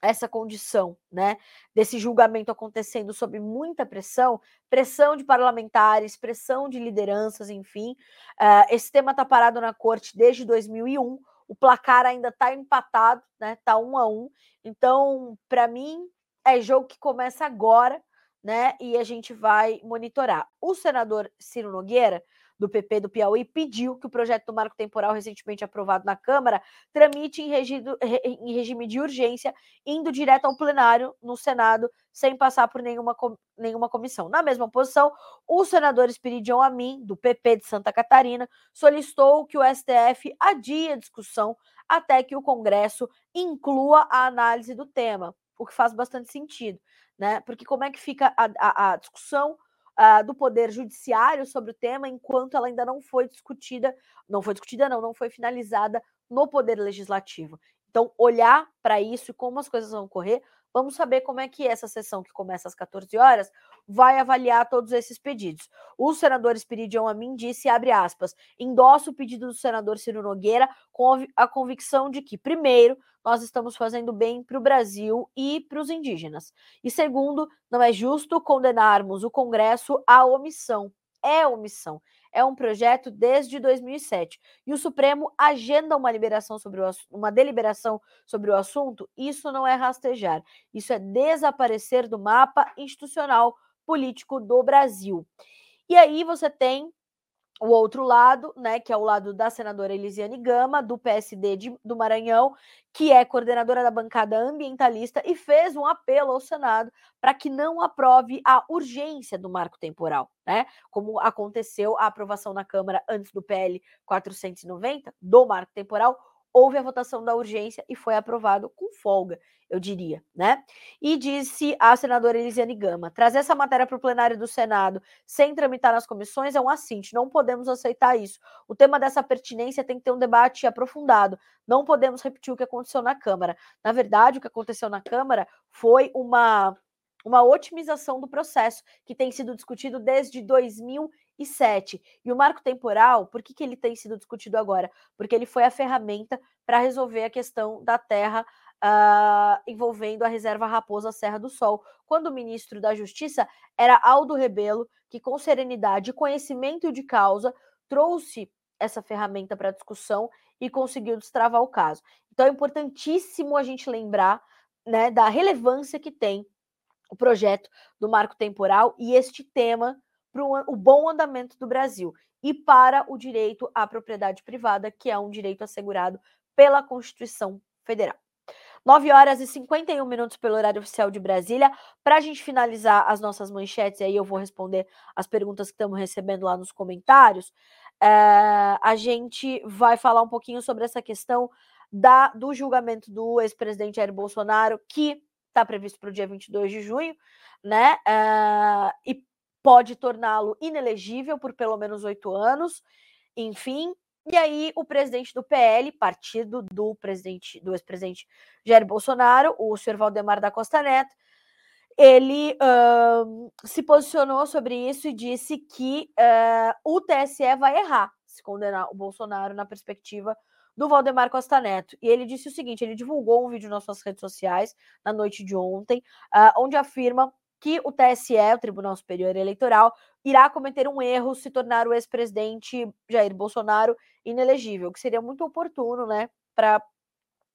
essa condição, né, desse julgamento acontecendo sob muita pressão, pressão de parlamentares, pressão de lideranças, enfim. Uh, esse tema está parado na corte desde 2001. O placar ainda está empatado, né? Tá um a um. Então, para mim, é jogo que começa agora, né? E a gente vai monitorar. O senador Ciro Nogueira do PP do Piauí pediu que o projeto do marco temporal recentemente aprovado na Câmara tramite em, regido, em regime de urgência, indo direto ao plenário no Senado, sem passar por nenhuma, nenhuma comissão. Na mesma posição, o senador Espiridion Amin, do PP de Santa Catarina, solicitou que o STF adie a discussão até que o Congresso inclua a análise do tema, o que faz bastante sentido, né? Porque como é que fica a, a, a discussão uh, do Poder Judiciário sobre o tema, enquanto ela ainda não foi discutida, não foi discutida, não, não foi finalizada no Poder Legislativo. Então, olhar para isso e como as coisas vão correr, vamos saber como é que essa sessão, que começa às 14 horas, vai avaliar todos esses pedidos. O senador Espiridion Amin disse, abre aspas, endossa o pedido do senador Ciro Nogueira com a convicção de que, primeiro, nós estamos fazendo bem para o Brasil e para os indígenas. E segundo, não é justo condenarmos o Congresso à omissão. É omissão. É um projeto desde 2007. E o Supremo agenda uma liberação sobre o, uma deliberação sobre o assunto. Isso não é rastejar. Isso é desaparecer do mapa institucional político do Brasil. E aí você tem o outro lado, né, que é o lado da senadora Elisiane Gama, do PSD de, do Maranhão, que é coordenadora da bancada ambientalista e fez um apelo ao Senado para que não aprove a urgência do marco temporal, né? Como aconteceu a aprovação na Câmara antes do PL 490 do marco temporal, houve a votação da urgência e foi aprovado com folga, eu diria, né? E disse a senadora Elisiane Gama: trazer essa matéria para o plenário do Senado sem tramitar nas comissões é um assinte, não podemos aceitar isso. O tema dessa pertinência tem que ter um debate aprofundado, não podemos repetir o que aconteceu na Câmara. Na verdade, o que aconteceu na Câmara foi uma uma otimização do processo que tem sido discutido desde 2007. E o marco temporal, por que, que ele tem sido discutido agora? Porque ele foi a ferramenta para resolver a questão da terra uh, envolvendo a reserva Raposa Serra do Sol, quando o ministro da Justiça era Aldo Rebelo, que com serenidade e conhecimento de causa trouxe essa ferramenta para discussão e conseguiu destravar o caso. Então é importantíssimo a gente lembrar né, da relevância que tem o projeto do marco temporal e este tema para o bom andamento do Brasil e para o direito à propriedade privada, que é um direito assegurado pela Constituição Federal. 9 horas e 51 minutos pelo horário oficial de Brasília. Para a gente finalizar as nossas manchetes, aí eu vou responder as perguntas que estamos recebendo lá nos comentários. É, a gente vai falar um pouquinho sobre essa questão da, do julgamento do ex-presidente Jair Bolsonaro, que está previsto para o dia 22 de junho, né? É, e pode torná-lo inelegível por pelo menos oito anos. Enfim, e aí, o presidente do PL, partido do presidente, do ex-presidente Jair Bolsonaro, o senhor Valdemar da Costa Neto, ele uh, se posicionou sobre isso e disse que uh, o TSE vai errar se condenar o Bolsonaro na perspectiva do Valdemar Costa Neto. E ele disse o seguinte: ele divulgou um vídeo nas suas redes sociais na noite de ontem, uh, onde afirma que o TSE, o Tribunal Superior Eleitoral, irá cometer um erro se tornar o ex-presidente Jair Bolsonaro inelegível, que seria muito oportuno, né, para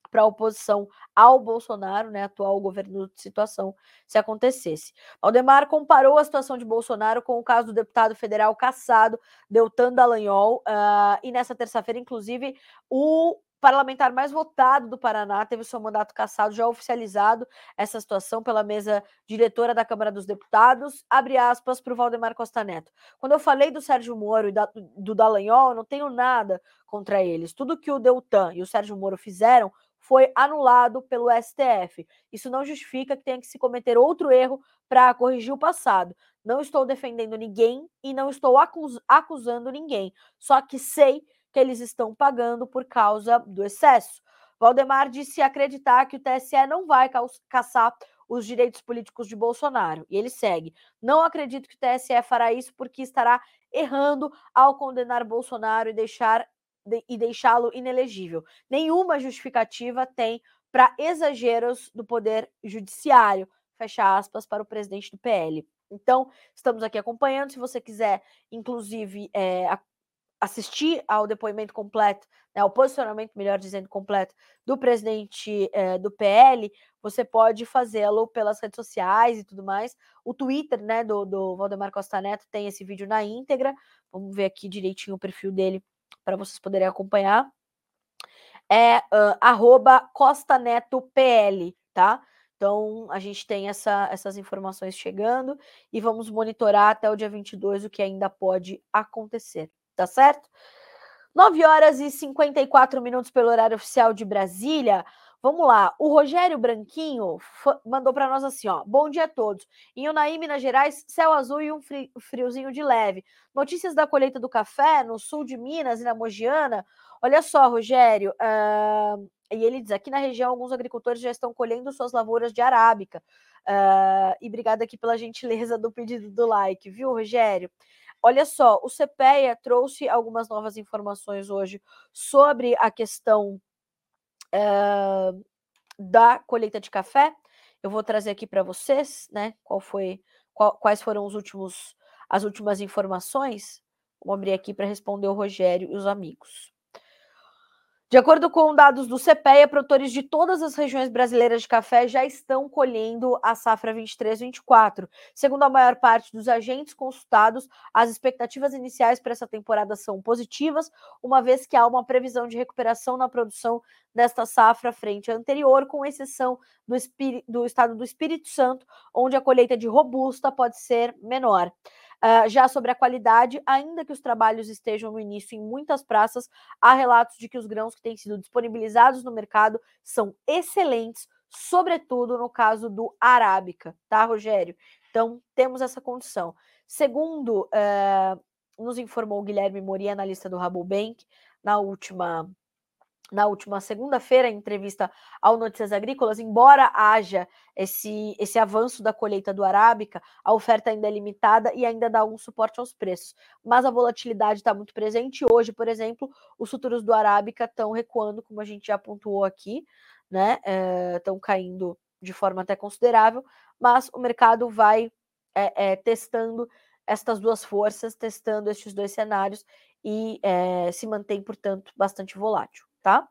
para a oposição ao Bolsonaro, né, atual governo de situação, se acontecesse. Valdemar comparou a situação de Bolsonaro com o caso do deputado federal caçado, Deltan Dallagnol, uh, e nessa terça-feira, inclusive, o parlamentar mais votado do Paraná teve seu mandato cassado, já oficializado essa situação pela mesa diretora da Câmara dos Deputados. Abre aspas para o Valdemar Costa Neto. Quando eu falei do Sérgio Moro e da, do Dallagnol, eu não tenho nada contra eles. Tudo que o Deltan e o Sérgio Moro fizeram foi anulado pelo STF. Isso não justifica que tenha que se cometer outro erro para corrigir o passado. Não estou defendendo ninguém e não estou acus acusando ninguém. Só que sei que eles estão pagando por causa do excesso. Valdemar disse acreditar que o TSE não vai caçar os direitos políticos de Bolsonaro. E ele segue: Não acredito que o TSE fará isso porque estará errando ao condenar Bolsonaro e deixar e deixá-lo inelegível. Nenhuma justificativa tem para exageros do poder judiciário. Fecha aspas para o presidente do PL. Então, estamos aqui acompanhando. Se você quiser, inclusive, é, assistir ao depoimento completo, né, ao posicionamento, melhor dizendo, completo do presidente é, do PL, você pode fazê-lo pelas redes sociais e tudo mais. O Twitter né, do, do Valdemar Costa Neto tem esse vídeo na íntegra. Vamos ver aqui direitinho o perfil dele para vocês poderem acompanhar. É uh, arroba Costa Neto PL, tá? Então, a gente tem essa, essas informações chegando e vamos monitorar até o dia 22 o que ainda pode acontecer tá certo? 9 horas e 54 minutos pelo horário oficial de Brasília. Vamos lá, o Rogério Branquinho mandou para nós assim, ó. Bom dia a todos. Em Unaí, Minas Gerais, céu azul e um friozinho de leve. Notícias da colheita do café no sul de Minas e na Mogiana. Olha só, Rogério, uh, e ele diz: aqui na região, alguns agricultores já estão colhendo suas lavouras de arábica. Uh, e obrigada aqui pela gentileza do pedido do like, viu, Rogério? Olha só, o CPEA trouxe algumas novas informações hoje sobre a questão é, da colheita de café. Eu vou trazer aqui para vocês, né? Qual foi, qual, quais foram os últimos, as últimas informações. Vou abrir aqui para responder o Rogério e os amigos. De acordo com dados do CPEA, produtores de todas as regiões brasileiras de café já estão colhendo a safra 23-24. Segundo a maior parte dos agentes consultados, as expectativas iniciais para essa temporada são positivas, uma vez que há uma previsão de recuperação na produção desta safra frente à anterior, com exceção do, do estado do Espírito Santo, onde a colheita de robusta pode ser menor. Uh, já sobre a qualidade, ainda que os trabalhos estejam no início em muitas praças, há relatos de que os grãos que têm sido disponibilizados no mercado são excelentes, sobretudo no caso do arábica, tá, Rogério? Então, temos essa condição. Segundo uh, nos informou o Guilherme Mori, analista do Rabobank, na última na última segunda-feira, em entrevista ao Notícias Agrícolas, embora haja esse, esse avanço da colheita do arábica, a oferta ainda é limitada e ainda dá um suporte aos preços. Mas a volatilidade está muito presente. Hoje, por exemplo, os futuros do arábica estão recuando, como a gente já pontuou aqui, né? Estão é, caindo de forma até considerável, mas o mercado vai é, é, testando estas duas forças, testando estes dois cenários e é, se mantém, portanto, bastante volátil tá?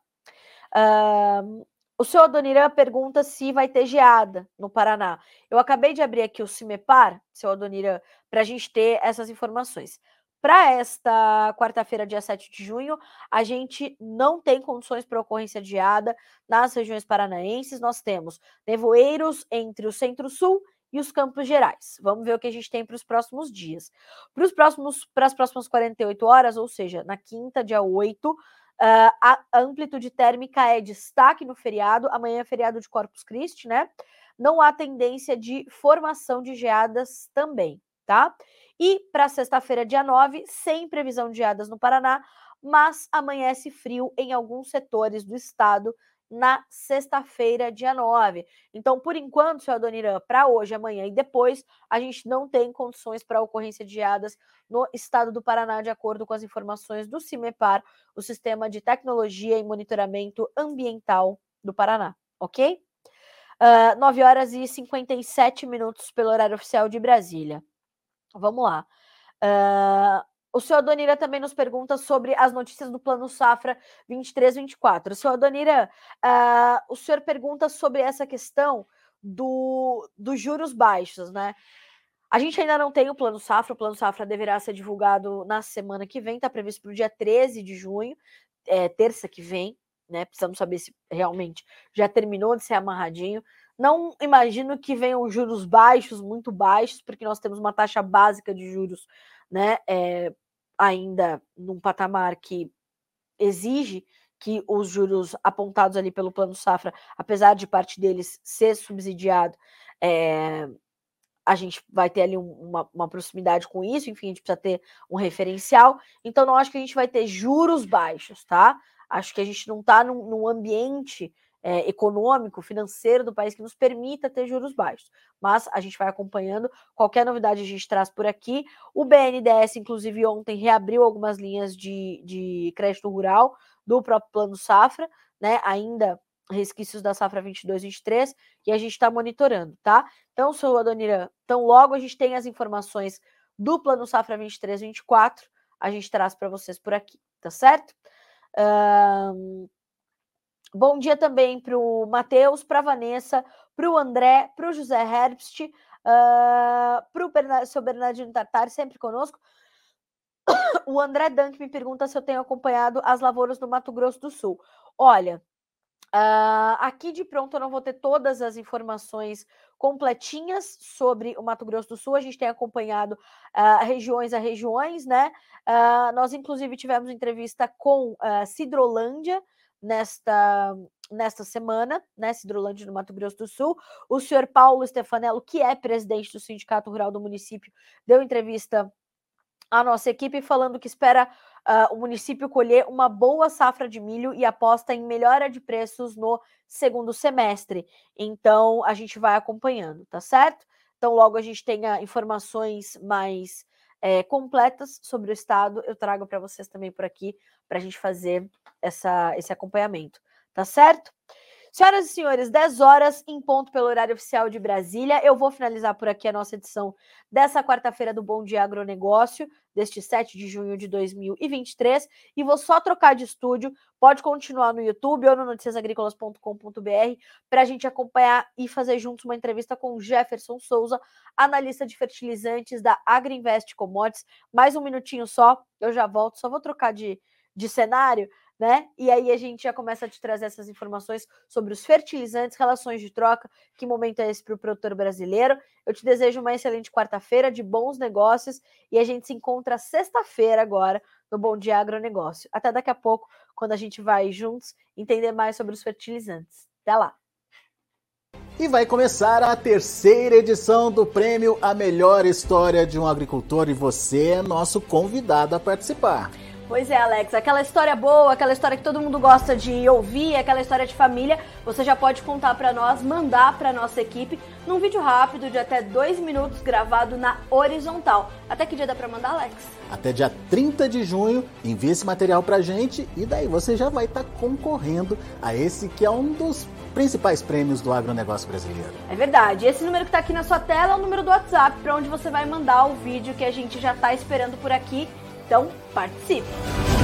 O senhor Adoniran pergunta se vai ter geada no Paraná. Eu acabei de abrir aqui o CIMEPAR, seu Adoniran, para a gente ter essas informações. Para esta quarta-feira, dia 7 de junho, a gente não tem condições para ocorrência de geada nas regiões paranaenses. Nós temos nevoeiros entre o centro-sul e os Campos Gerais. Vamos ver o que a gente tem para os próximos dias. Para os próximos, para as próximas 48 horas, ou seja, na quinta, dia 8, uh, a amplitude térmica é destaque no feriado. Amanhã é feriado de Corpus Christi, né? Não há tendência de formação de geadas também, tá? E para sexta-feira, dia 9, sem previsão de geadas no Paraná, mas amanhece frio em alguns setores do estado na sexta-feira, dia 9. Então, por enquanto, senhor Adoniran, para hoje, amanhã e depois, a gente não tem condições para ocorrência de geadas no estado do Paraná, de acordo com as informações do CIMEPAR, o Sistema de Tecnologia e Monitoramento Ambiental do Paraná, ok? Uh, ah, 9 horas e 57 minutos pelo horário oficial de Brasília. Vamos lá. Uh, o senhor Adonira também nos pergunta sobre as notícias do Plano Safra 23-24. O senhor Adonira, uh, o senhor pergunta sobre essa questão do, dos juros baixos, né? A gente ainda não tem o Plano Safra, o Plano Safra deverá ser divulgado na semana que vem, está previsto para o dia 13 de junho, é, terça que vem, né? Precisamos saber se realmente já terminou de ser amarradinho. Não imagino que venham juros baixos, muito baixos, porque nós temos uma taxa básica de juros, né? É, ainda num patamar que exige que os juros apontados ali pelo Plano Safra, apesar de parte deles ser subsidiado, é, a gente vai ter ali uma, uma, proximidade com isso, enfim, a gente precisa ter um referencial. Então, não acho que a gente vai ter juros baixos, tá? Acho que a gente não está num, num ambiente é, econômico, financeiro do país que nos permita ter juros baixos. Mas a gente vai acompanhando. Qualquer novidade a gente traz por aqui. O BNDES, inclusive, ontem reabriu algumas linhas de, de crédito rural do próprio Plano Safra, né? Ainda resquícios da safra 22-23, e a gente está monitorando, tá? Então, sou Adoniran, então logo a gente tem as informações do Plano Safra 23-24, a gente traz para vocês por aqui, tá certo? Um, Bom dia também para o Matheus, para a Vanessa, para o André, para o José Herbst, uh, para o Bernard, seu Bernardino Tartari, sempre conosco. O André Dunk me pergunta se eu tenho acompanhado as lavouras do Mato Grosso do Sul. Olha, uh, aqui de pronto eu não vou ter todas as informações completinhas sobre o Mato Grosso do Sul. A gente tem acompanhado uh, regiões a regiões, né? Uh, nós, inclusive, tivemos entrevista com uh, Cidrolândia, nesta, nesta semana, né, Cidrolândia, no Mato Grosso do Sul. O senhor Paulo Stefanello, que é presidente do Sindicato Rural do município, deu entrevista à nossa equipe falando que espera uh, o município colher uma boa safra de milho e aposta em melhora de preços no segundo semestre. Então, a gente vai acompanhando, tá certo? Então, logo a gente tenha informações mais é, completas sobre o estado, eu trago para vocês também por aqui, para a gente fazer essa, esse acompanhamento, tá certo? Senhoras e senhores, 10 horas em ponto pelo horário oficial de Brasília. Eu vou finalizar por aqui a nossa edição dessa quarta-feira do Bom Dia Agronegócio, deste 7 de junho de 2023. E vou só trocar de estúdio. Pode continuar no YouTube ou no noticiasagricolas.com.br para a gente acompanhar e fazer juntos uma entrevista com Jefferson Souza, analista de fertilizantes da Agriinvest Commodities. Mais um minutinho só, eu já volto. Só vou trocar de, de cenário né? E aí a gente já começa a te trazer essas informações sobre os fertilizantes, relações de troca, que momento é esse para o produtor brasileiro. Eu te desejo uma excelente quarta-feira de bons negócios e a gente se encontra sexta-feira agora no Bom Dia Agronegócio. Até daqui a pouco, quando a gente vai juntos entender mais sobre os fertilizantes. Até lá! E vai começar a terceira edição do prêmio A Melhor História de um Agricultor e você é nosso convidado a participar. Pois é, Alex, aquela história boa, aquela história que todo mundo gosta de ouvir, aquela história de família, você já pode contar para nós, mandar para nossa equipe num vídeo rápido de até dois minutos gravado na horizontal. Até que dia dá para mandar, Alex? Até dia 30 de junho, envie esse material pra gente e daí você já vai estar tá concorrendo a esse que é um dos principais prêmios do agronegócio brasileiro. É verdade. Esse número que está aqui na sua tela é o número do WhatsApp para onde você vai mandar o vídeo que a gente já está esperando por aqui então, participe!